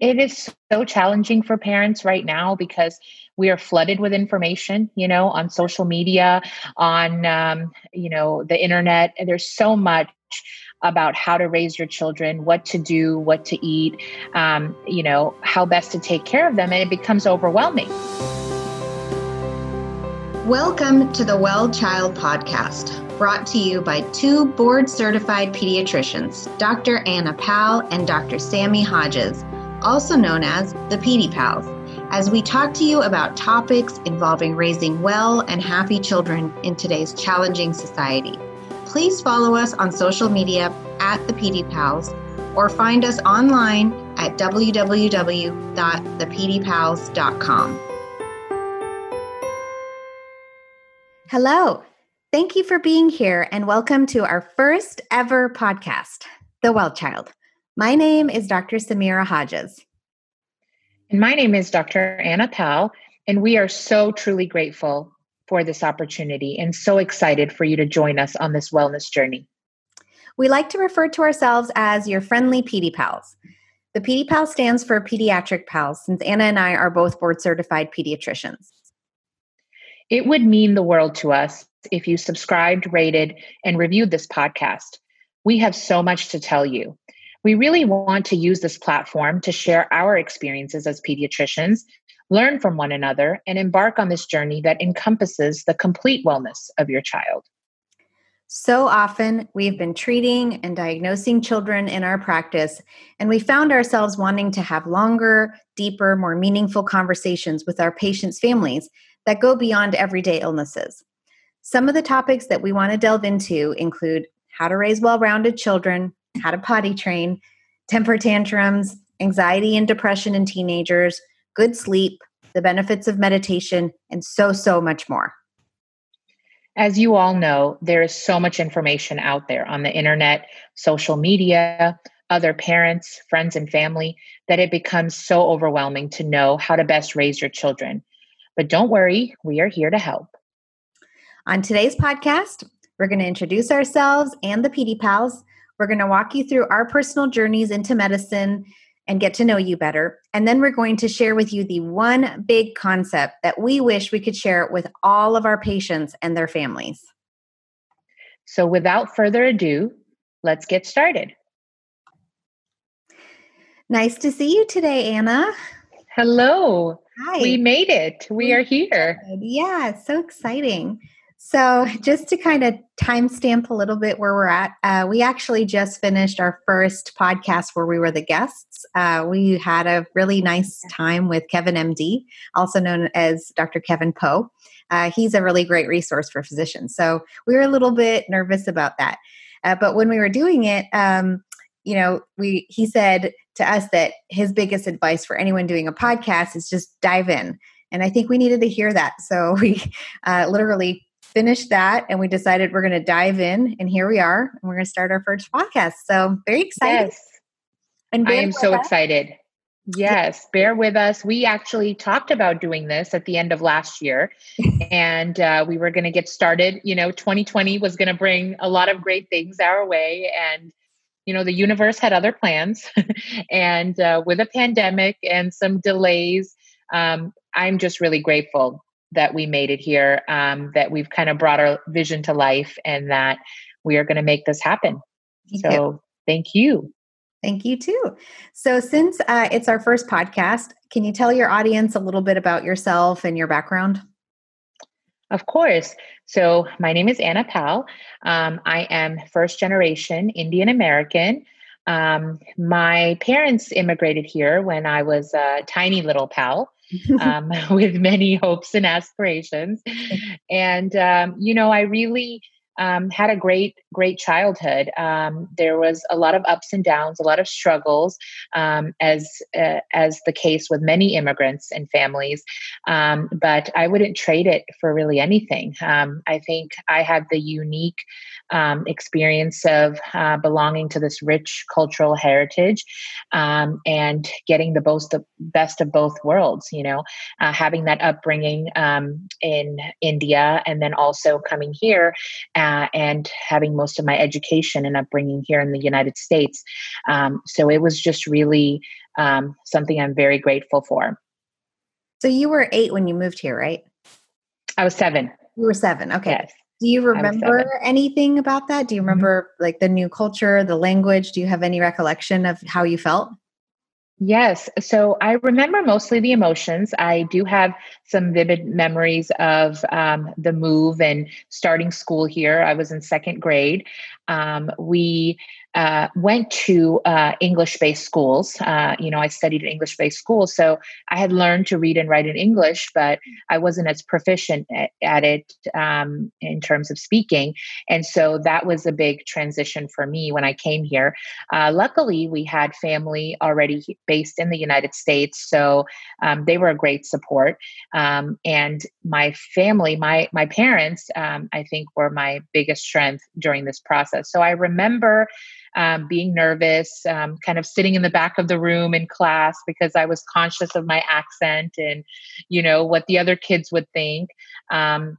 It is so challenging for parents right now because we are flooded with information, you know, on social media, on, um, you know, the internet. There's so much about how to raise your children, what to do, what to eat, um, you know, how best to take care of them. And it becomes overwhelming. Welcome to the Well Child Podcast, brought to you by two board certified pediatricians, Dr. Ana Pal and Dr. Sammy Hodges also known as the PD Pals, as we talk to you about topics involving raising well and happy children in today's challenging society. Please follow us on social media at the PD Pals or find us online at www.thepdpals.com. Hello. Thank you for being here and welcome to our first ever podcast, The Well Child. My name is Dr. Samira Hodges. And my name is Dr. Ana Pal, and we are so truly grateful for this opportunity and so excited for you to join us on this wellness journey. We like to refer to ourselves as your friendly PD pals. The PD pal stands for Pediatric Pals, since Ana and I are both board certified pediatricians. It would mean the world to us if you subscribed, rated, and reviewed this podcast. We have so much to tell you. We really want to use this platform to share our experiences as pediatricians, learn from one another, and embark on this journey that encompasses the complete wellness of your child. So often, we've been treating and diagnosing children in our practice, and we found ourselves wanting to have longer, deeper, more meaningful conversations with our patients' families that go beyond everyday illnesses. Some of the topics that we want to delve into include how to raise well rounded children, how to potty train, temper tantrums, anxiety and depression in teenagers, good sleep, the benefits of meditation, and so, so much more. As you all know, there is so much information out there on the internet, social media, other parents, friends, and family that it becomes so overwhelming to know how to best raise your children. But don't worry, we are here to help. On today's podcast, we're going to introduce ourselves and the PD Pals we're going to walk you through our personal journeys into medicine and get to know you better. And then we're going to share with you the one big concept that we wish we could share with all of our patients and their families. So, without further ado, let's get started. Nice to see you today, Anna. Hello. Hi. We made it. We are here. Yeah, so exciting. So, just to kind of timestamp a little bit where we're at, uh, we actually just finished our first podcast where we were the guests. Uh, we had a really nice time with Kevin MD, also known as Dr. Kevin Pho. Uh, he's a really great resource for physicians. So, we were a little bit nervous about that. Uh, but when we were doing it, um, you know, we he said to us that his biggest advice for anyone doing a podcast is just dive in. And I think we needed to hear that. So we uh, literally finished that and we decided we're going to dive in and here we are and we're going to start our first podcast. So very excited. Yes. and i am so us. excited. Yes bear with us. We actually talked about doing this at the end of last year and uh, we were going to get started. You know 2020 was going to bring a lot of great things our way and you know the universe had other plans and uh, with a pandemic and some delays um, i'm just really grateful that we made it here, um, that we've kind of brought our vision to life, and that we are going to make this happen. So, thank you. Thank you too. So, since uh, it's our first podcast, can you tell your audience a little bit about yourself and your background? Of course. So, my name is Ana Pal. Um, I am first generation Indian American. Um, my parents immigrated here when I was a tiny little pal. Um, with many hopes and aspirations. And, um, you know, I really um, had a great, great childhood. Um, there was a lot of ups and downs, a lot of struggles, um, as uh, as the case with many immigrants and families. Um, but I wouldn't trade it for really anything. Um, I think I had the unique um, experience of uh, belonging to this rich cultural heritage and getting the both the best of both worlds. You know, uh, having that upbringing in India and then also coming here. Uh, uh, and having most of my education and upbringing here in the United States. Um, so it was just really um, something I'm very grateful for. So you were eight when you moved here, right? I was seven. You were seven. Okay. Yes. Do you remember anything about that? Do you mm-hmm. remember mm-hmm. like the new culture, the language? Do you have any recollection of how you felt? Yes. So I remember mostly the emotions. I do have some vivid memories of um, the move and starting school here. I was in second grade. Um, we uh, went to uh, English based schools. Uh, you know, I studied at English based schools. So I had learned to read and write in English, but I wasn't as proficient at, at it um, in terms of speaking. And so that was a big transition for me when I came here. Uh, luckily, we had family already based in the United States. So um, they were a great support. Um, and my family, my, my parents, um, I think were my biggest strength during this process. So I remember um, being nervous, um, kind of sitting in the back of the room in class because I was conscious of my accent and, you know, what the other kids would think. Um,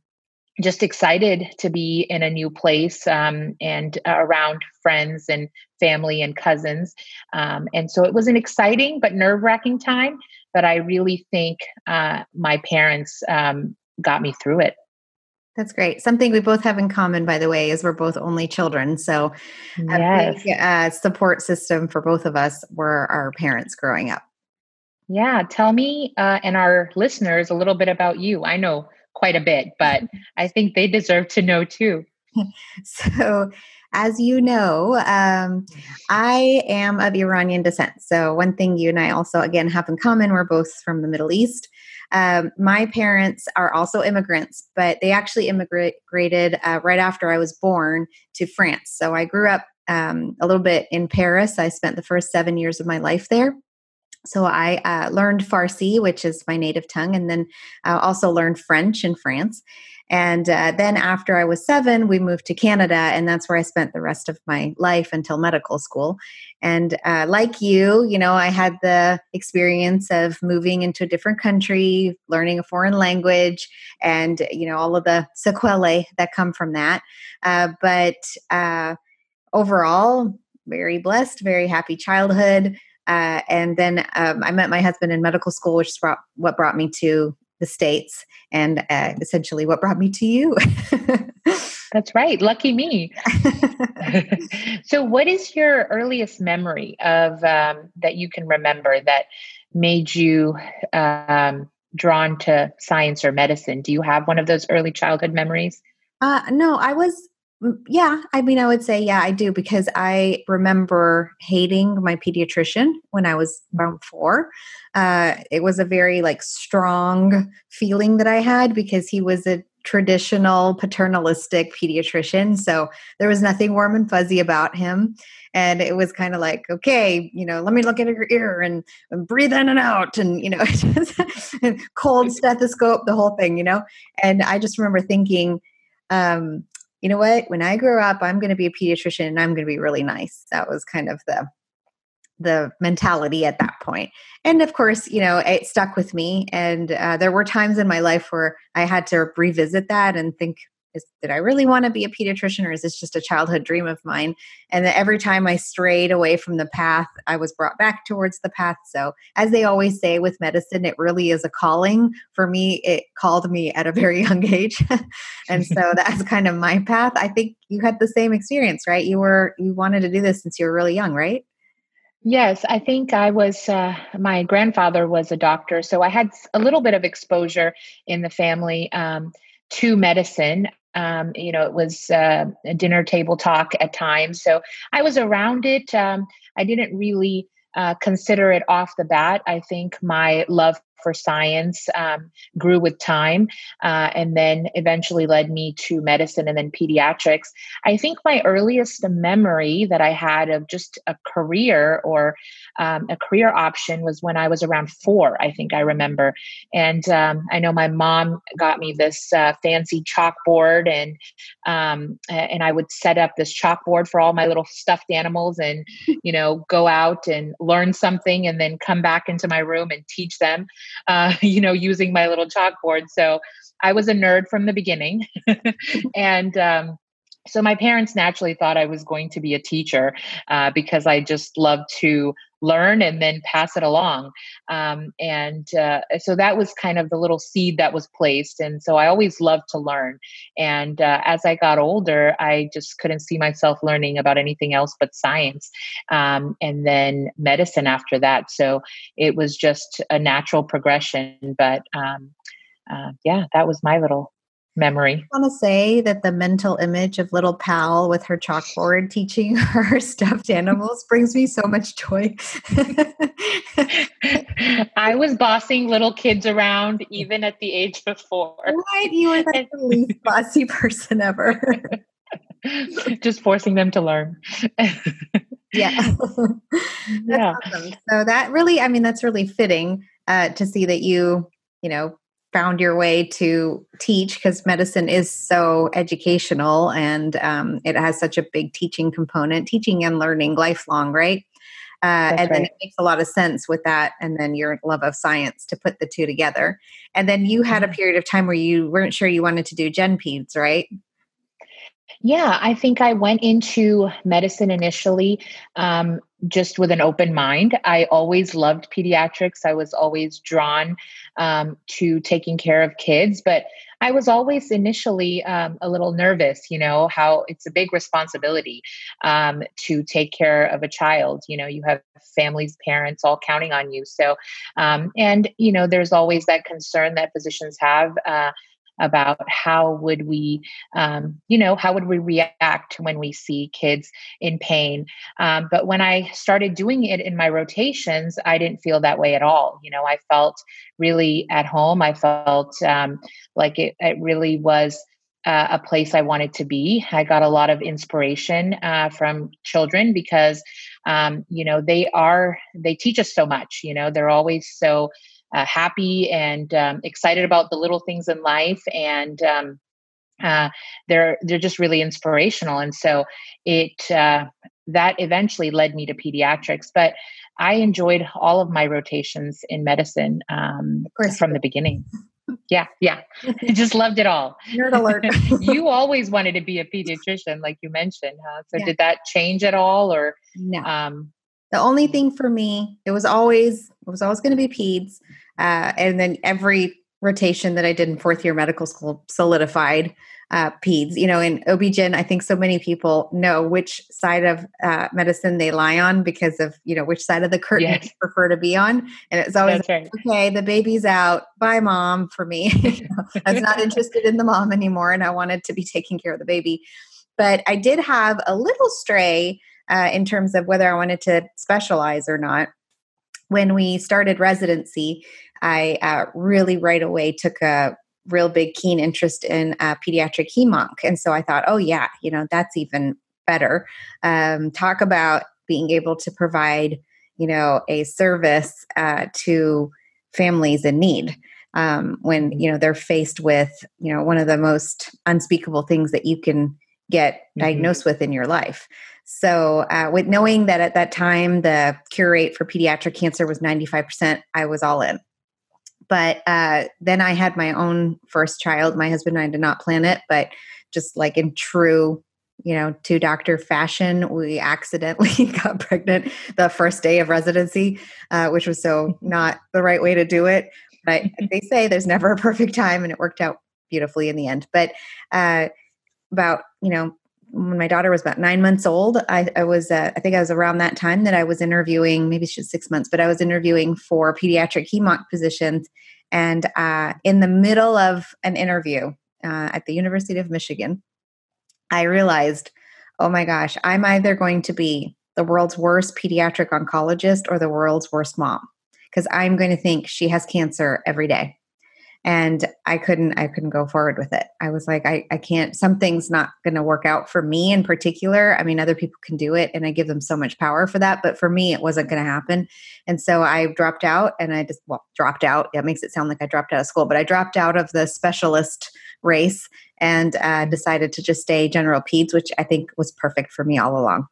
just excited to be in a new place um, and uh, around friends and family and cousins. Um, and so it was an exciting but nerve wracking time. But I really think uh, my parents um, got me through it. That's great. Something we both have in common, by the way, is we're both only children. So, yes. a big uh, support system for both of us were our parents growing up. Yeah. Tell me uh, and our listeners a little bit about you. I know quite a bit, but I think they deserve to know too. so, as you know, um, I am of Iranian descent. So, one thing you and I also, again, have in common, we're both from the Middle East. Um, my parents are also immigrants, but they actually immigrated uh, right after I was born to France. So I grew up um, a little bit in Paris. I spent the first seven years of my life there. So I uh, learned Farsi, which is my native tongue, and then uh, also learned French in France. And uh, then after I was seven, we moved to Canada, and that's where I spent the rest of my life until medical school. And uh, like you, you know, I had the experience of moving into a different country, learning a foreign language, and, you know, all of the sequelae that come from that. Uh, but uh, overall, very blessed, very happy childhood. Uh, and then um, I met my husband in medical school, which is brought, what brought me to the States and uh, essentially what brought me to you. That's right. Lucky me. so, what is your earliest memory of um, that you can remember that made you um, drawn to science or medicine? Do you have one of those early childhood memories? Uh, no, I was yeah, I mean, I would say, yeah, I do because I remember hating my pediatrician when I was around four. Uh, it was a very like strong feeling that I had because he was a traditional paternalistic pediatrician. So there was nothing warm and fuzzy about him. And it was kind of like, okay, you know, let me look at your ear and, and breathe in and out and, you know, cold stethoscope, the whole thing, you know? And I just remember thinking, um, you know what? When I grow up, I'm going to be a pediatrician and I'm going to be really nice. That was kind of the the mentality at that point. And of course, you know, it stuck with me. And uh, there were times in my life where I had to revisit that and think, is did I really want to be a pediatrician or is this just a childhood dream of mine? And every time I strayed away from the path, I was brought back towards the path. So, as they always say with medicine, it really is a calling. For me, it called me at a very young age. and so that's kind of my path. I think you had the same experience, right? You were you wanted to do this since you were really young, right? Yes, I think I was, uh, my grandfather was a doctor, so I had a little bit of exposure in the family um, to medicine. Um, you know, it was uh, a dinner table talk at times. So I was around it. Um, I didn't really uh, consider it off the bat. I think my love for science um, grew with time uh, and then eventually led me to medicine and then pediatrics. I think my earliest memory that I had of just a career or um, a career option was when I was around four, I think I remember. And um, I know my mom got me this uh, fancy chalkboard and um, and I would set up this chalkboard for all my little stuffed animals and you know go out and learn something and then come back into my room and teach them uh, you know, using my little chalkboard. So I was a nerd from the beginning. and um, so my parents naturally thought I was going to be a teacher uh, because I just loved to learn and then pass it along. Um, and uh, so that was kind of the little seed that was placed. And so I always loved to learn. And uh, as I got older, I just couldn't see myself learning about anything else but science. Um, and then medicine after that. So it was just a natural progression. But um, uh, yeah, that was my little memory. I want to say that the mental image of little pal with her chalkboard teaching her stuffed animals brings me so much joy. I was bossing little kids around even at the age of four. Right, you were the least bossy person ever. Just forcing them to learn. yeah. yeah. Awesome. So that really, I mean, that's really fitting uh, to see that you, you know, found your way to teach because medicine is so educational and um, it has such a big teaching component, teaching and learning lifelong, right? Uh, and right. then it makes a lot of sense with that, and then your love of science to put the two together. And then you had a mm-hmm. period of time where you weren't sure you wanted to do Gen Peds, right? Yeah, I think I went into medicine initially um, just with an open mind. I always loved pediatrics. I was always drawn um, to taking care of kids, but I was always initially um, a little nervous, you know, how it's a big responsibility um, to take care of a child. You know, you have families, parents all counting on you. So, um, and, you know, there's always that concern that physicians have. Uh, about how would we um, you know how would we react when we see kids in pain um, but when i started doing it in my rotations i didn't feel that way at all you know i felt really at home i felt um, like it, it really was uh, a place I wanted to be. I got a lot of inspiration uh, from children because, um, you know, they are, they teach us so much. You know, they're always so uh, happy and um, excited about the little things in life and um, uh, they're they're just really inspirational. And so it uh, that eventually led me to pediatrics but i enjoyed all of my rotations in medicine um, from the beginning. Yeah yeah. I just loved it all. Nerd alert. You always wanted to be a pediatrician like you mentioned huh? so yeah. did that change at all or no. um, the only thing for me, it was always it was always going to be peds, uh, and then every rotation that I did in fourth year medical school solidified uh, peds. You know, in OB-GYN, I think so many people know which side of uh, medicine they lie on because of, you know, which side of the curtain yes. they prefer to be on. And it's always, right. okay, the baby's out. Bye, mom, for me. I was not interested in the mom anymore and I wanted to be taking care of the baby. But I did have a little stray uh, in terms of whether I wanted to specialize or not. When we started residency, I uh, really right away took a real big, keen interest in uh, pediatric hemonc. And so I thought, oh, yeah, you know, that's even better. Um, talk about being able to provide, you know, a service uh, to families in need. Um, when you know they're faced with you know one of the most unspeakable things that you can get mm-hmm. diagnosed with in your life so, uh, with knowing that at that time the cure rate for pediatric cancer was 95%, I was all in. But uh, then I had my own first child. My husband and I did not plan it, but just like in true, you know, two doctor fashion, we accidentally got pregnant the first day of residency, uh, which was so not the right way to do it. But they say there's never a perfect time, and it worked out beautifully in the end. But uh, about you know when my daughter was about nine months old, I, I was, uh, I think I was around that time that I was interviewing, maybe she's six months, but I was interviewing for pediatric hemonc positions. And uh, in the middle of an interview uh, at the University of Michigan, I realized, oh my gosh, I'm either going to be the world's worst pediatric oncologist or the world's worst mom because I'm going to think she has cancer every day and i couldn't i couldn't go forward with it. I was like i, I can't something's not going to work out for me in particular. I mean other people can do it and i give them so much power for that but for me it wasn't going to happen. And so i dropped out and i just well dropped out. It makes it sound like i dropped out of school but i dropped out of the specialist race and uh, decided to just stay general peds which i think was perfect for me all along.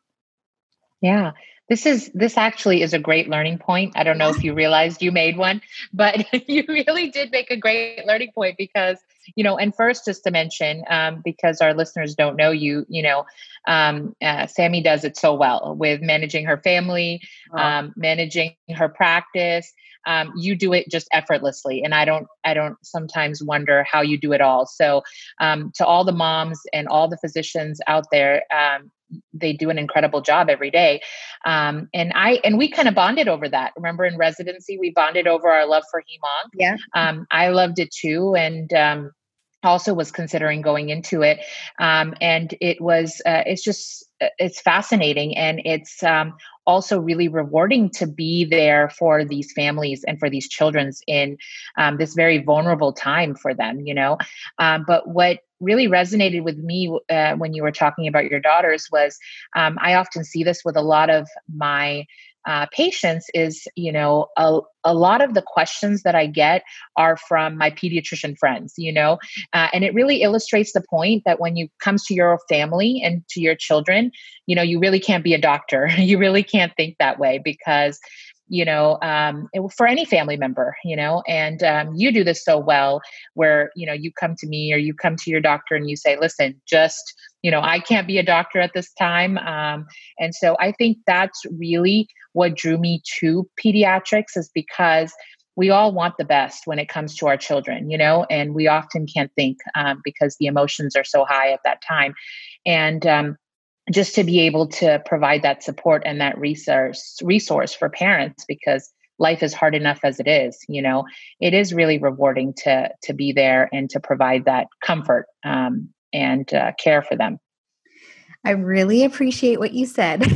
Yeah this is this actually is a great learning point. I don't know if you realized you made one, but you really did make a great learning point because you know, and first, just to mention, um, because our listeners don't know you, you know, um, uh, Sammy does it so well with managing her family, um, managing her practice. Um, you do it just effortlessly, and I don't. I don't sometimes wonder how you do it all. So, um, to all the moms and all the physicians out there, um, they do an incredible job every day um, and i and we kind of bonded over that. Remember in residency we bonded over our love for hemonc? Yeah. Um, i loved it too and um, also was considering going into it. Um, and it was uh, it's just uh, it's fascinating and it's um, also really rewarding to be there for these families and for these children's in um, this very vulnerable time for them you know? Um, but what really resonated with me uh, when you were talking about your daughters was um, i often see this with a lot of my uh, patients is you know a, a lot of the questions that i get are from my pediatrician friends you know uh, and it really illustrates the point that when you comes to your family and to your children you know you really can't be a doctor. You really can't think that way because you know um, for any family member you know and um, you do this so well where you know you come to me or you come to your doctor and you say listen just you know i can't be a doctor at this time um, and so i think that's really what drew me to pediatrics is because we all want the best when it comes to our children you know and we often can't think um, because the emotions are so high at that time. And um, just to be able to provide that support and that resource resource for parents because life is hard enough as it is you know it is really rewarding to to be there and to provide that comfort um, and uh, care for them I really appreciate what you said.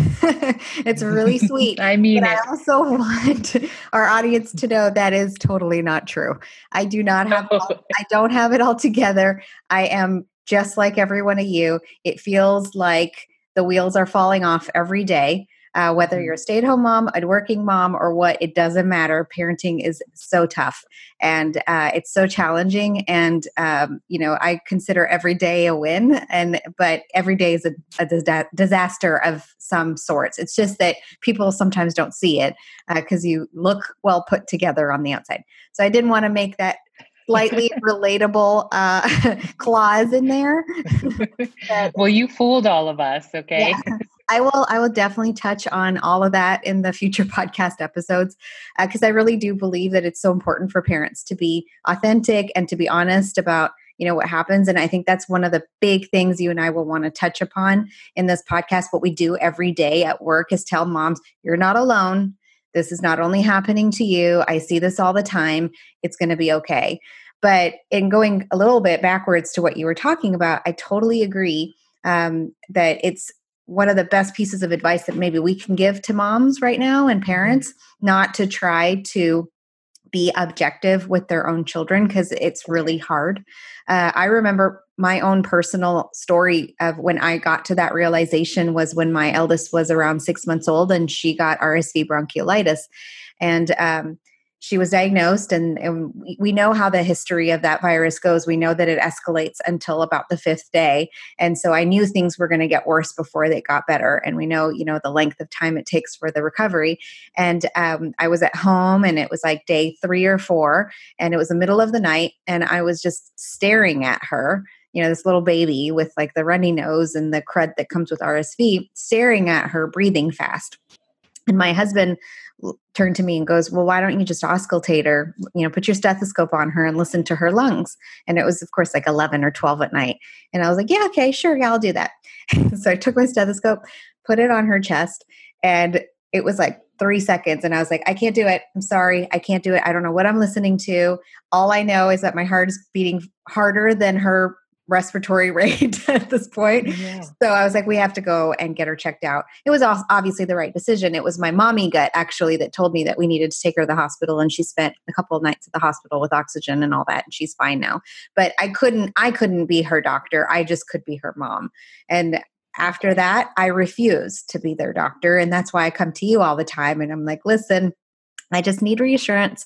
it's really sweet. I mean, I also want our audience to know that is totally not true. I do not have, I don't have it all together. I am just like every one of you. It feels like the wheels are falling off every day. Uh, whether mm-hmm. you're a stay at home mom, a working mom, or what, it doesn't matter. Parenting is so tough and uh, it's so challenging. And, um, you know, I consider every day a win, and but every day is a, a disaster of some sorts. It's just that people sometimes don't see it because uh, you look well put together on the outside. So I didn't want to make that slightly relatable uh, clause in there. well, you fooled all of us. Okay. Yeah. I will. I will definitely touch on all of that in the future podcast episodes because uh, I really do believe that it's so important for parents to be authentic and to be honest about you know what happens and i think that's one of the big things you and i will want to touch upon in this podcast what we do every day at work is tell moms you're not alone this is not only happening to you, I see this all the time. It's going to be okay. But in going a little bit backwards to what you were talking about, I totally agree um, that it's one of the best pieces of advice that maybe we can give to moms right now and mm-hmm. parents not to try to be objective with their own children because it's really hard. Uh, I remember my own personal story of when I got to that realization was when my eldest was around six months old and she got RSV bronchiolitis. And um, she was diagnosed and, and, we know how the history of that virus goes. We know that it escalates until about the fifth day. And so i knew things were going to get worse before they got better. And we know you know the length of time it takes for the recovery. And um, i was at home and it was like day three or four and it was the middle of the night and i was just staring at her you know this little baby with like the runny nose and the crud that comes with rsv staring at her breathing fast. And my husband turned to me and goes, Well, why don't you just auscultate her? You know, put your stethoscope on her and listen to her lungs. And it was, of course, like 11 or 12 at night. And I was like, Yeah, okay, sure. Yeah, I'll do that. so I took my stethoscope, put it on her chest, and it was like three seconds. And I was like, I can't do it. I'm sorry. I can't do it. I don't know what I'm listening to. All I know is that my heart is beating harder than her respiratory rate at this point. Yeah. So I was like, we have to go and get her checked out. It was obviously the right decision. It was my mommy gut actually that told me that we needed to take her to the hospital, and she spent a couple of nights at the hospital with oxygen and all that, and she's fine now. But I couldn't, I couldn't be her doctor. I just could be her mom. And after that, I refused to be their doctor, and that's why I come to you all the time. And I'm like, listen, I just need reassurance.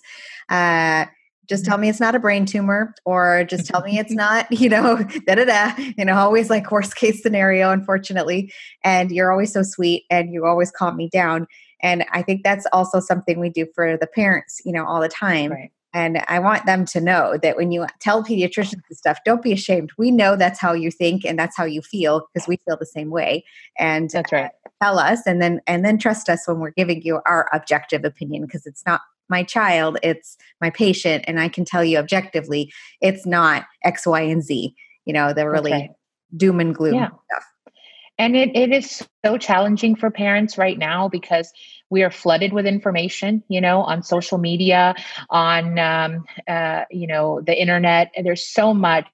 Uh, just tell me it's not a brain tumor or just tell me it's not you know da da da you know always like worst case scenario unfortunately and you're always so sweet and you always calm me down and i think that's also something we do for the parents you know all the time right. and I want them to know that when you tell pediatricians this stuff, don't be ashamed. We know that's how you think and that's how you feel because we feel the same way. And that's right. Uh, tell us and then and then trust us when we're giving you our objective opinion because it's not my child, it's my patient, and I can tell you objectively it's not X, Y, and Z. You know, the really right. doom and gloom yeah. stuff. And it, it is so challenging for parents right now because we are flooded with information, you know, on social media, on, um, uh, you know, the internet. And there's so much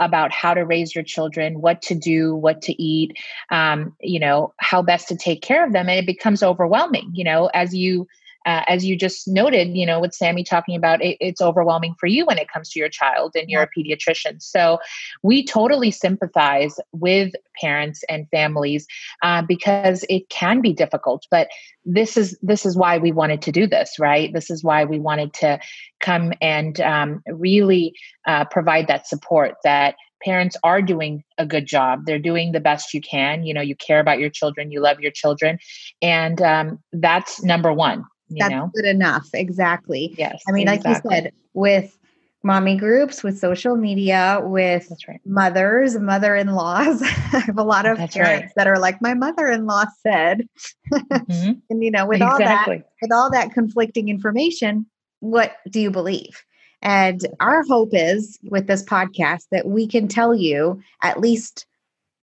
about how to raise your children, what to do, what to eat, um, you know, how best to take care of them. And it becomes overwhelming, you know, as you uh, as you just noted, you know, with Sammy talking about it, it's overwhelming for you when it comes to your child and you're a pediatrician. So we totally sympathize with parents and families uh, because it can be difficult. But this is this is why we wanted to do this, right? This is why we wanted to come and um, really uh, provide that support that parents are doing a good job they're doing the best you can you know you care about your children you love your children and um, that's number one that's know? good enough. Exactly. Yes. I mean, exactly. like you said, with mommy groups, with social media, with right. mothers, mother in laws. I have a lot of That's parents right. that are like, my mother in law said. Mm-hmm. and, you know, with exactly. all that, with all that conflicting information, what do you believe? And our hope is with this podcast that we can tell you at least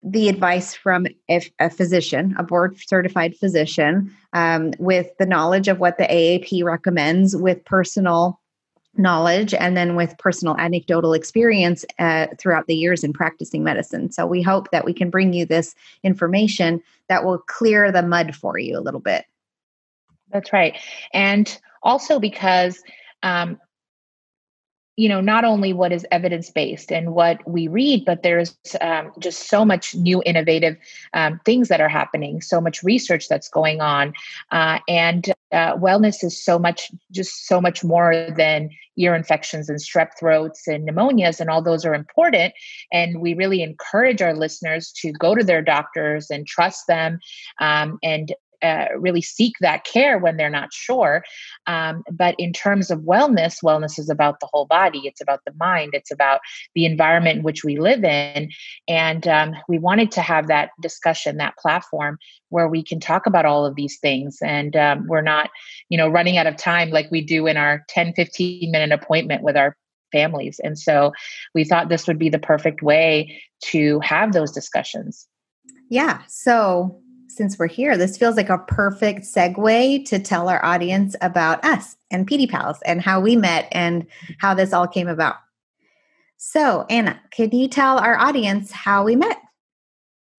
the advice from a, physician, a board certified physician, um, with the knowledge of what the AAP recommends, with personal knowledge, and then with personal anecdotal experience uh, throughout the years in practicing medicine. So we hope that we can bring you this information that will clear the mud for you a little bit. That's right. And also because um, you know not only what is evidence based and what we read but there's um, just so much new innovative um, things that are happening so much research that's going on uh, and uh, wellness is so much just so much more than ear infections and strep throats and pneumonias and all those are important and we really encourage our listeners to go to their doctors and trust them um, and uh, really seek that care when they're not sure. Um, but in terms of wellness, wellness is about the whole body. It's about the mind. It's about the environment in which we live in. And um, we wanted to have that discussion, that platform where we can talk about all of these things. And um, we're not, you know, running out of time like we do in our 10, 15 minute appointment with our families. And so we thought this would be the perfect way to have those discussions. Yeah. So since we're here, this feels like a perfect segue to tell our audience about us and PD Pals and how we met and how this all came about. So, Ana, can you tell our audience how we met?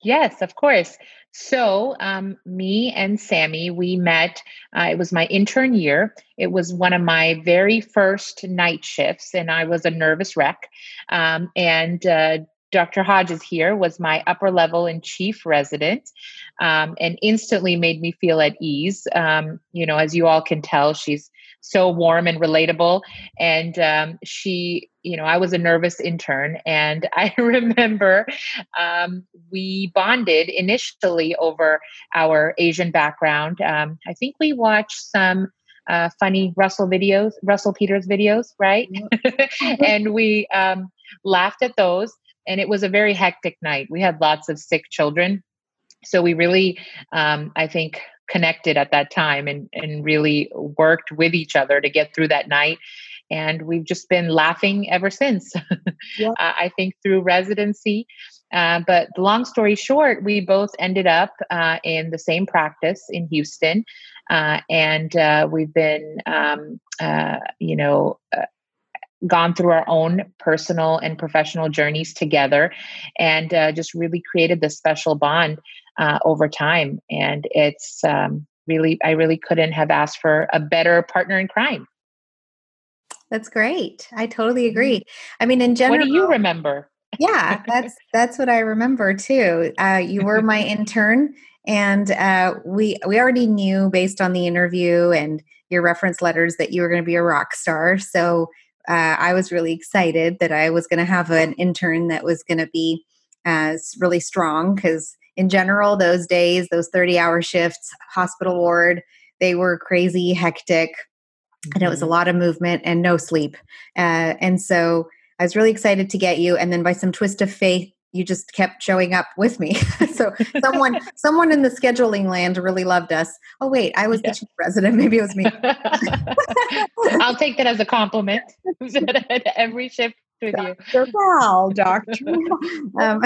Yes, of course. So, um, me and Sammy, we met. Uh, it was my intern year. It was one of my very first night shifts, and I was a nervous wreck. Um, and uh, Dr. Hodges here was my upper level and chief resident um, and instantly made me feel at ease. Um, you know, as you all can tell, she's so warm and relatable. And um, she, you know, I was a nervous intern. And I remember um, we bonded initially over our Asian background. Um, I think we watched some uh, funny Russell videos, Russell Peters videos, right? and we um, laughed at those and it was a very hectic night. We had lots of sick children. So we really, um, I think, connected at that time and, and really worked with each other to get through that night. And we've just been laughing ever since, yeah. uh, I think, through residency. Uh, but long story short, we both ended up uh, in the same practice in Houston. Uh, and uh, we've been, um, uh, you know, gone through our own personal and professional journeys together and uh, just really created this special bond uh, over time. And it's um, really i really couldn't have asked for a better partner in crime. That's great. I totally mm-hmm. agree. I mean in general what do you remember? Yeah that's that's what i remember too. Uh, you were my intern and uh, we we already knew based on the interview and your reference letters that you were going to be a rock star. So uh, I was really excited that I was going to have an intern that was going to be uh, really strong because, in general, those days, those 30 hour shifts, hospital ward, they were crazy, hectic. mm-hmm. and it was a mm-hmm. lot of movement and no sleep. Uh, and so I was really excited to get you. And then by some twist of fate, you just kept showing up with me. so someone someone in the scheduling land really loved us. Oh wait, I was yeah. the chief resident. Maybe it was me. I'll take that as a compliment. Every shift with Dr. you. Val, Dr. um,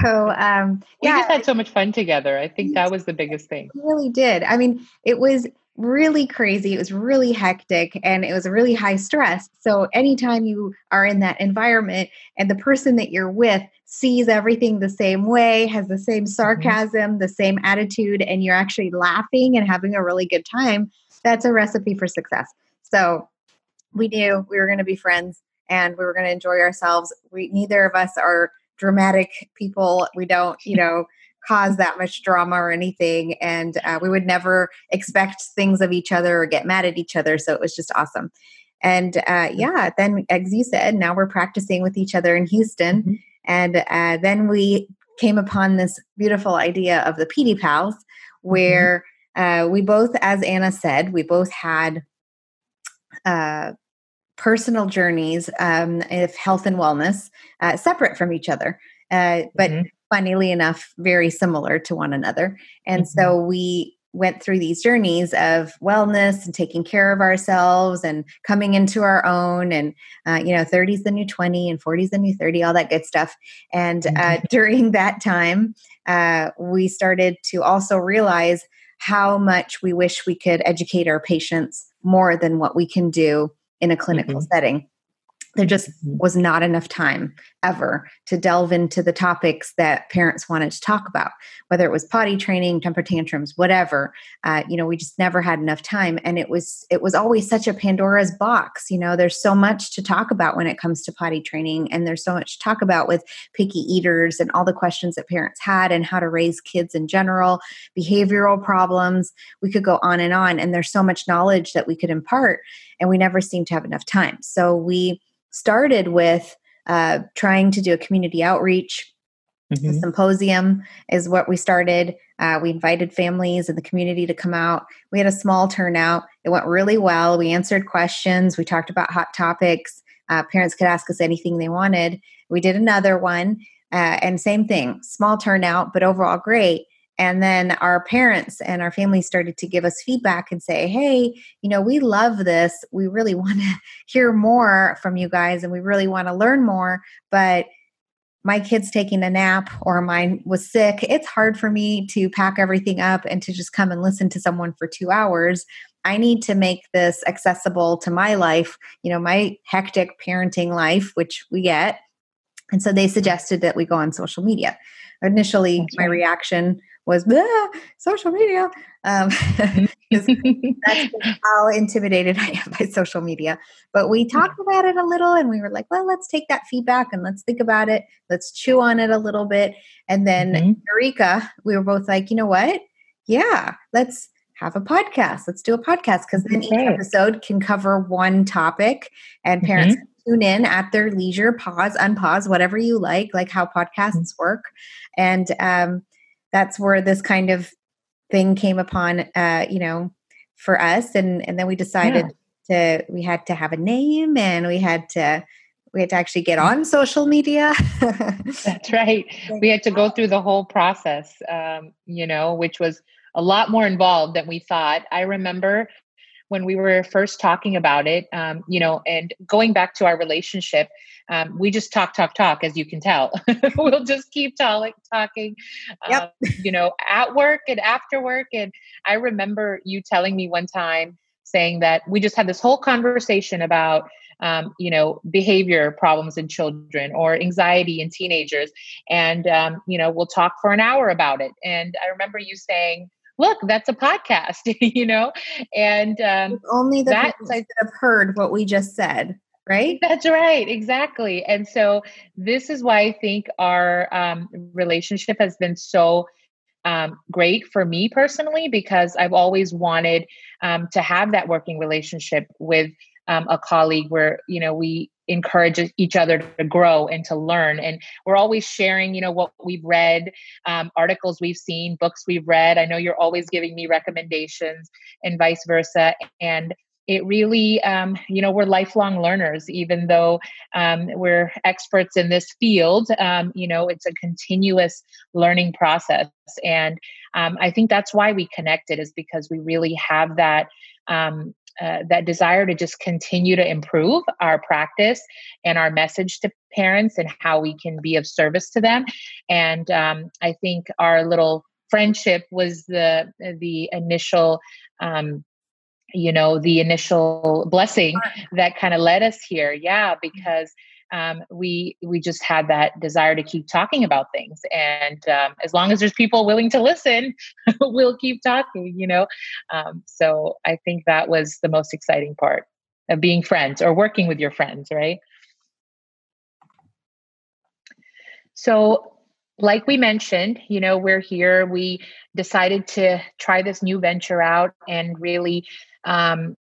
so um, yeah. we just had so much fun together. I think that was the biggest thing. really did. I mean, it was really crazy. It was really hectic and it was really high stress. So, anytime you are in that environment and the person that you're with sees everything the same way, has the same mm-hmm. sarcasm, the same attitude, and you're actually laughing and having a really good time, that's a recipe for success. So, we knew we were going to be friends and we were going to enjoy ourselves. We neither of us are dramatic people. We don't, you know, cause that much drama or anything. And uh, we would never expect things of each other or get mad at each other. So it was just awesome. And uh, yeah, then as you said, now we're practicing with each other in Houston. Mm-hmm. And uh, then we came upon this beautiful idea of the PD Pals, mm-hmm. where mm-hmm. we both, as Ana said, we both had uh, personal journeys um, of health and wellness uh, separate from each other. Uh, but mm-hmm funnily enough, very similar to one another. And mm-hmm. so we went through these journeys of wellness and taking care of ourselves and coming into our own and uh, you know 30s the new 20 and 40s the new 30 all that good stuff and uh, mm-hmm. during that time uh, we started to also realize how much we wish we could educate our patients more than what we can do in a clinical mm-hmm. setting there just was not enough time ever to delve into the topics that parents wanted to talk about whether it was potty training temper tantrums whatever uh, you know we just never had enough time. And it was it was always such a pandora's box you know there's so much to talk about when it comes to potty training and there's so much to talk about with picky eaters and all the questions that parents had and how to raise kids in general behavioral problems. We could go on and on and there's so much knowledge that we could impart and we never seemed to have enough time. So we started with uh, trying to do a community outreach. Mm-hmm. A symposium is what we started. Uh, we invited families in the community to come out. We had a small turnout. It went really well. We answered questions. We talked about hot topics. Uh, parents could ask us anything they wanted. We did another one, uh, and same thing, small turnout, but overall great. And then our parents and our family started to give us feedback and say, hey, you know, we love this. We really want to hear more from you guys and we really want to learn more. But my kid's taking a nap or mine was sick. It's hard for me to pack everything up and to just come and listen to someone for two hours. I need to make this accessible to my life, you know, my hectic parenting life, which we get. And so they suggested that we go on social media. Initially, my reaction was social media. Um, that's how intimidated I am by social media. But we talked about it a little and we were like, well, let's take that feedback and let's think about it. Let's chew on it a little bit. And then mm-hmm. Eureka, we were both like, you know what? Yeah, let's have a podcast. Let's do a podcast because then each episode can cover one topic and parents mm-hmm tune in at their leisure, pause, unpause, whatever you like, like how podcasts mm-hmm. work. And um, that's where this kind of thing came upon uh, you know for us. And and then we decided yeah. to we had to have a name and we had to we had to actually get on social media. That's right. We had to go through the whole process um, you know which was a lot more involved than we thought. I remember when we were first talking about it, um, you know, and going back to our relationship, um, we just talk, talk, talk, as you can tell. we'll just keep talking, talking, yep. um, you know, at work and after work. And I remember you telling me one time saying that we just had this whole conversation about um, you know behavior problems in children or anxiety in teenagers and um, you know we'll talk for an hour about it and i remember you saying look, that's a podcast, you know? And um, only the that, people that have heard what we just said, right? That's right, exactly. And so this is why I think our um, relationship has been so um, great for me personally because I've always wanted um, to have that working relationship with um, a colleague where you know we encourage each other to grow and to learn. And we're always sharing you know what we've read um, articles we've seen books we've read. I know you're always giving me recommendations and vice versa. And it really um, you know we're lifelong learners even though um, we're experts in this field. Um, you know it's a continuous learning process. And um, i think that's why we connected is because we really have that um, uh, that desire to just continue to improve our practice and our message to parents and how we can be of service to them. And um, i think our little friendship was the the initial um, you know the initial blessing that kind of led us here. Yeah because um, we we just had that desire to keep talking about things. And um, as long as there's people willing to listen we'll keep talking you know? Um, so i think that was the most exciting part of being friends or working with your friends right? So like we mentioned, you know, we're here. We decided to try this new venture out and really um,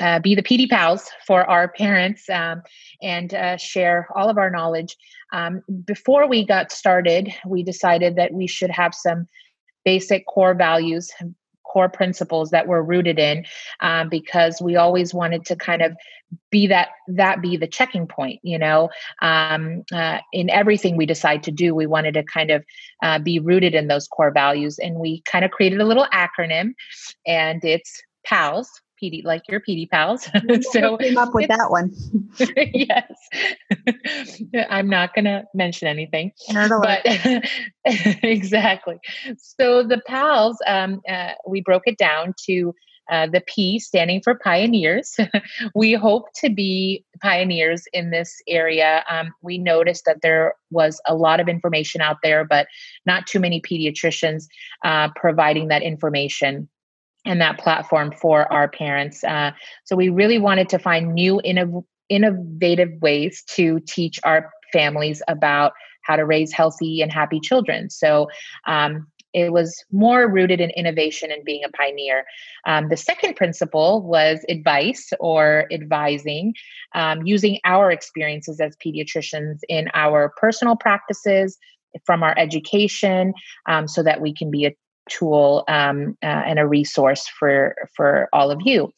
uh, be the PD pals for our parents um, and uh, share all of our knowledge. Um, before we got started, we decided that we should have some basic core values, core principles that we're rooted in, um, because we always wanted to kind of be that that be the checking point you know um, uh, in everything we decide to do we wanted to kind of uh, be rooted in those core values and we kind of created a little acronym and it's pals PD, like your PD pals. so came up with that one. yes, I'm not going to mention anything, but exactly. So the pals, um, uh, we broke it down to uh, the P standing for pioneers. we hope to be pioneers in this area. Um, we noticed that there was a lot of information out there, but not too many pediatricians uh, providing that information and that platform for our parents. Uh, so we really wanted to find new innov- innovative ways to teach our families about how to raise healthy and happy children. So um, it was more rooted in innovation and being a pioneer. Um, the second principle was advice or advising, um, using our experiences as pediatricians in our personal practices, from our education, um, so that we can be a tool um, uh, and a resource for for all of you.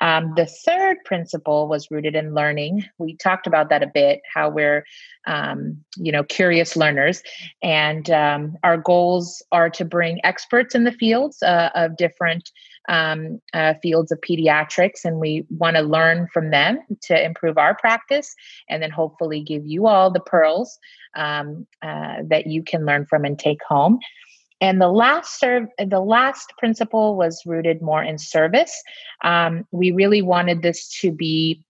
Um, the third principle was rooted in learning. We talked about that a bit, how we're, um, you know, curious learners, and um, our goals are to bring experts in the fields uh, of different um, uh, fields of pediatrics, and we want to learn from them to improve our practice, and then hopefully give you all the pearls um, uh, that you can learn from and take home. And the last serve, the last principle was rooted more in service. Um, we really wanted this to be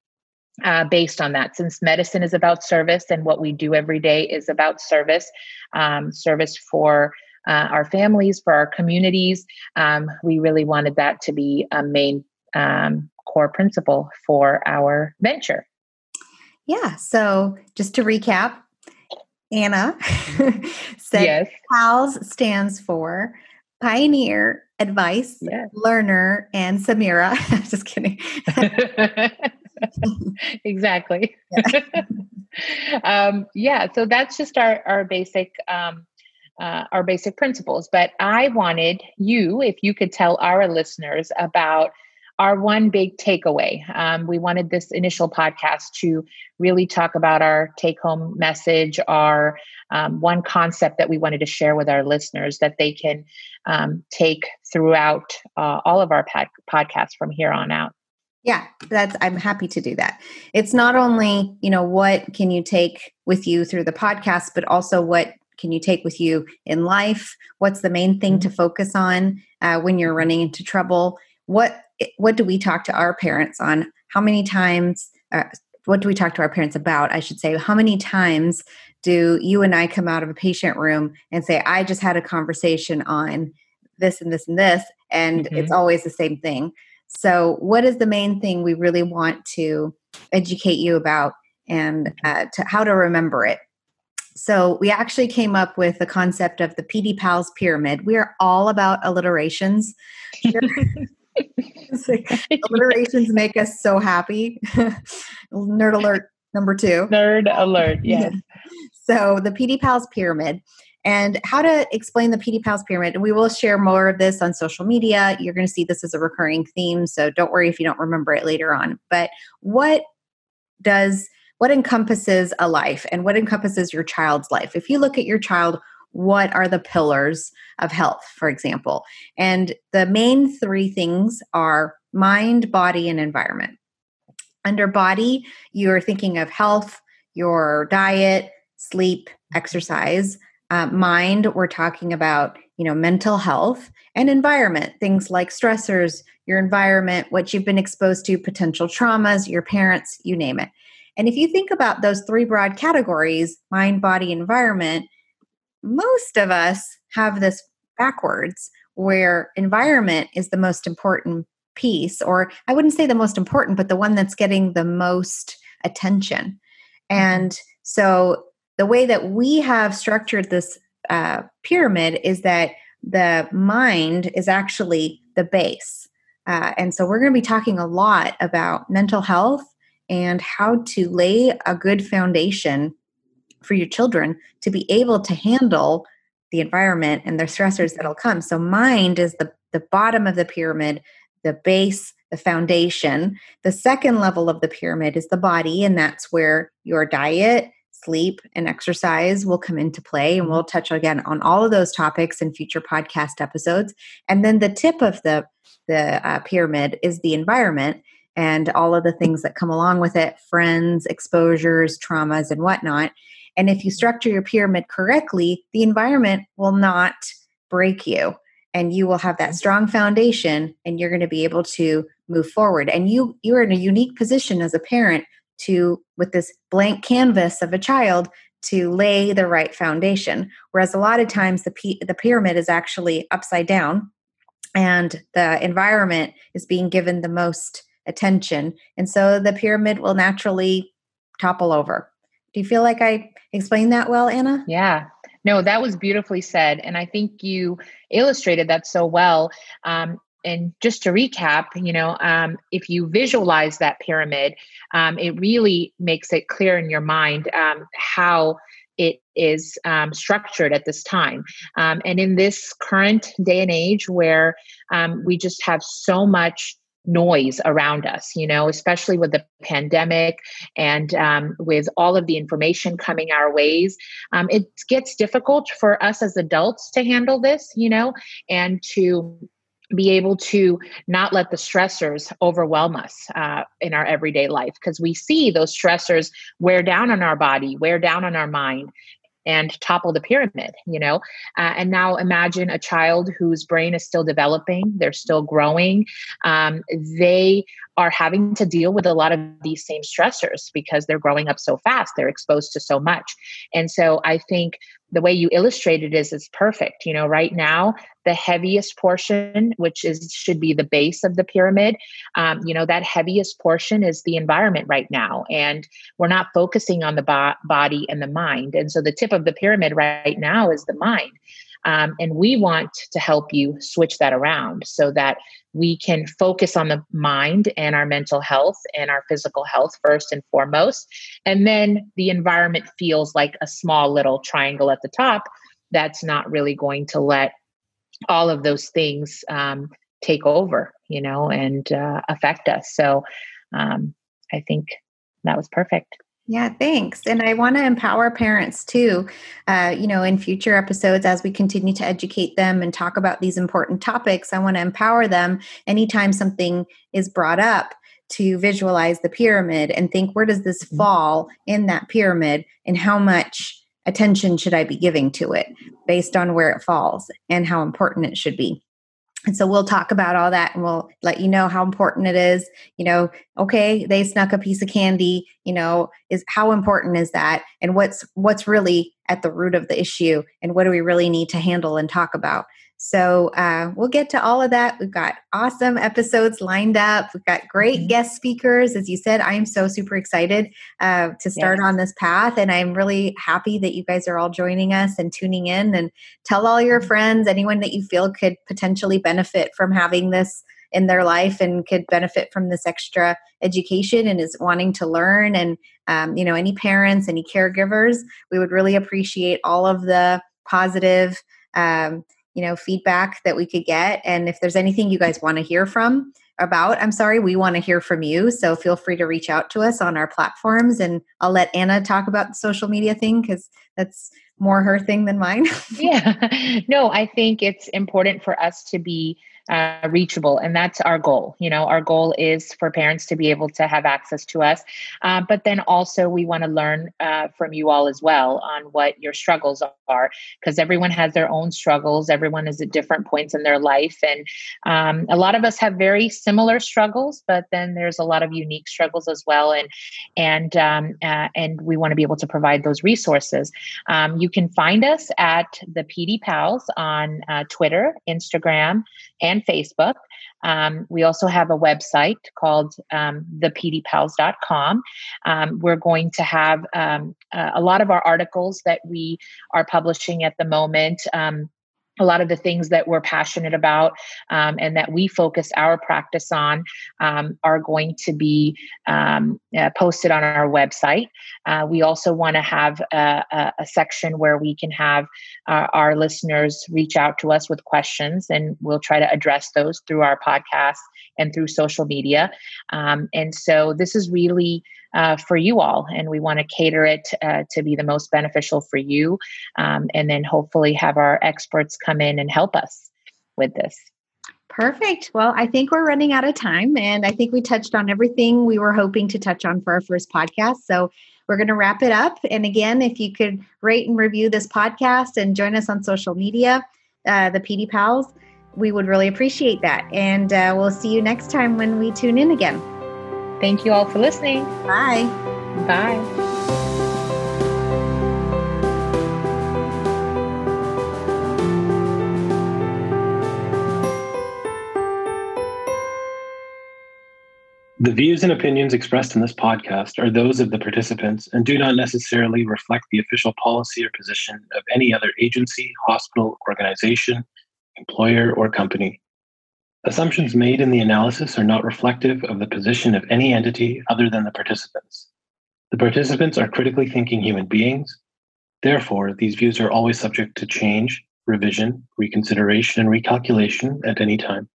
uh, based on that, since medicine is about service and what we do every day is about service, um, service for uh, our families, for our communities. Um, we really wanted that to be a main um, core principle for our venture. Yeah. So just to recap, Ana said yes. PALS stands for Pioneer, Advice, yes. Learner, and Samira. Just kidding. exactly. Yeah. um, yeah. So that's just our our basic um, uh, our basic principles. But I wanted you, if you could tell our listeners about our one big takeaway. Um, we wanted this initial podcast to really talk about our take home message, our um, one concept that we wanted to share with our listeners that they can um, take throughout uh, all of our pod- podcasts from here on out. Yeah, that's I'm happy to do that. It's not only, you know, what can you take with you through the podcast, but also what can you take with you in life? What's the main thing to mm-hmm. focus on uh, when you're running into trouble? What what do we talk to our parents on? How many times? Uh, what do we talk to our parents about? I should say, how many times do you and I come out of a patient room and say, I just had a conversation on this and this and this, and mm-hmm. it's always the same thing. So, what is the main thing we really want to educate you about and uh, to how to remember it? So we actually came up with the concept of the PD Pals pyramid. We are all about alliterations. alliterations make us so happy. Nerd alert number two. Nerd alert, yes. so the PD Pals pyramid and how to explain the PD Pals pyramid. And we will share more of this on social media. You're going to see this as a recurring theme, so don't worry if you don't remember it later on. But what does what encompasses a life and what encompasses your child's life? If you look at your child, what are the pillars of health, for example? And the main three things are mind, body, and environment. Under body, you're thinking of health, your diet, sleep, exercise uh, mind we're talking about you know mental health and environment things like stressors your environment what you've been exposed to potential traumas your parents you name it and if you think about those three broad categories mind body environment most of us have this backwards where environment is the most important piece or i wouldn't say the most important but the one that's getting the most attention mm-hmm. and so the way that we have structured this uh, pyramid is that the mind is actually the base. Uh, and so we're going to be talking a lot about mental health and how to lay a good foundation for your children to be able to handle the environment and the stressors that'll come. So mind is the, the bottom of the pyramid, the base, the foundation. The second level of the pyramid is the body, and that's where your diet, sleep and exercise will come into play. And we'll touch again on all of those topics in future podcast episodes. And then the tip of the the uh, pyramid is the environment and all of the things that come along with it friends exposures traumas and whatnot and if you structure your pyramid correctly the environment will not break you. And you will have that mm-hmm. strong foundation and you're going to be able to move forward. And you you're in a unique position as a parent to with this blank canvas of a child to lay the right foundation. Whereas a lot of times the p- the pyramid is actually upside down and the environment is being given the most attention. And so the pyramid will naturally topple over do you feel like i explained that well ana? Yeah. No that was beautifully said and i think you illustrated that so well. Um, and just to recap, you know, um, if you visualize that pyramid, um, it really makes it clear in your mind um, how it is um, structured at this time. Um, and in this current day and age where um, we just have so much noise around us, you know, especially with the pandemic and um, with all of the information coming our ways. Um, it gets difficult for us as adults to handle this, you know, and to be able to not let the stressors overwhelm us uh, in our everyday life because we see those stressors wear down on our body, wear down on our mind, and topple the pyramid, you know? Uh, and now imagine a child whose brain is still developing, they're still growing. Um, they are having to deal with a lot of these same stressors because they're growing up so fast, they're exposed to so much. And so I think the way you illustrated is is perfect you know right now the heaviest portion which is should be the base of the pyramid um, you know that heaviest portion is the environment right now and we're not focusing on the bo- body and the mind and so the tip of the pyramid right now is the mind um, and we want to help you switch that around so that we can focus on the mind and our mental health and our physical health first and foremost. And then the environment feels like a small little triangle at the top that's not really going to let all of those things um, take over, you know, and uh, affect us. So um, I think that was perfect. Yeah, thanks. And I want to empower parents too, uh, you know, in future episodes as we continue to educate them and talk about these important topics. I want to empower them anytime something is brought up to visualize the pyramid and think where does this mm-hmm. fall in that pyramid and how much attention should I be giving to it based on where it falls and how important it should be and so we'll talk about all that and we'll let you know how important it is you know okay they snuck a piece of candy you know is how important is that? And what's what's really at the root of the issue? And what do we really need to handle and talk about So uh, we'll get to all of that. We've got awesome episodes lined up. We've got great mm-hmm. guest speakers. As you said, I am so super excited uh, to start yes. on this path. And I'm really happy that you guys are all joining us and tuning in. And tell all your mm-hmm. friends, anyone that you feel could potentially benefit from having this in their life and could benefit from this extra education and is wanting to learn and um, you know any parents any caregivers we would really appreciate all of the positive um, you know feedback that we could get and if there's anything you guys want to hear from about i'm sorry we want to hear from you so feel free to reach out to us on our platforms and i'll let ana talk about the social media thing because that's more her thing than mine. Yeah. No i think it's important for us to be uh, reachable. And that's our goal. You know, our goal is for parents to be able to have access to us. Uh, but then also, we want to learn uh, from you all as well on what your struggles are, because everyone has their own struggles. Everyone is at different points in their life. And um, a lot of us have very similar struggles, but then there's a lot of unique struggles as well. And, and, um, uh, and we want to be able to provide those resources. Um, you can find us at the PD Pals on uh, Twitter, Instagram, and and Facebook. Um, we also have a website called um, thepdpals.com. Um, we're going to have um, a lot of our articles that we are publishing at the moment um, a lot of the things that we're passionate about um, and that we focus our practice on um, are going to be um, uh, posted on our website. Uh, we also want to have a, a, a, section where we can have uh, our listeners reach out to us with questions, and we'll try to address those through our podcast and through social media. Um, and so this is really uh, for you all, and we want to cater it uh, to be the most beneficial for you, um, and then hopefully have our experts come in and help us with this. Perfect. Well, I think we're running out of time, and I think we touched on everything we were hoping to touch on for our first podcast. So we're going to wrap it up. And again, if you could rate and review this podcast and join us on social media, uh, the PD Pals, we would really appreciate that. And uh, we'll see you next time when we tune in again. Thank you all for listening. Bye. Bye. The views and opinions expressed in this podcast are those of the participants and do not necessarily reflect the official policy or position of any other agency, hospital, organization, employer, or company. Assumptions made in the analysis are not reflective of the position of any entity other than the participants. The participants are critically thinking human beings. Therefore, these views are always subject to change, revision, reconsideration, and recalculation at any time.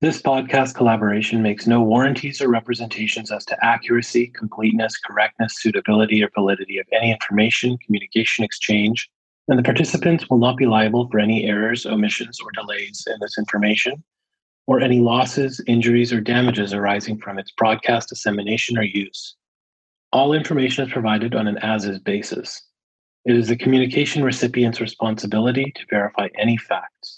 This podcast collaboration makes no warranties or representations as to accuracy, completeness, correctness, suitability, or validity of any information, communication exchange, and the participants will not be liable for any errors, omissions, or delays in this information or any losses, injuries, or damages arising from its broadcast, dissemination, or use. All information is provided on an as is basis. It is the communication recipient's responsibility to verify any facts.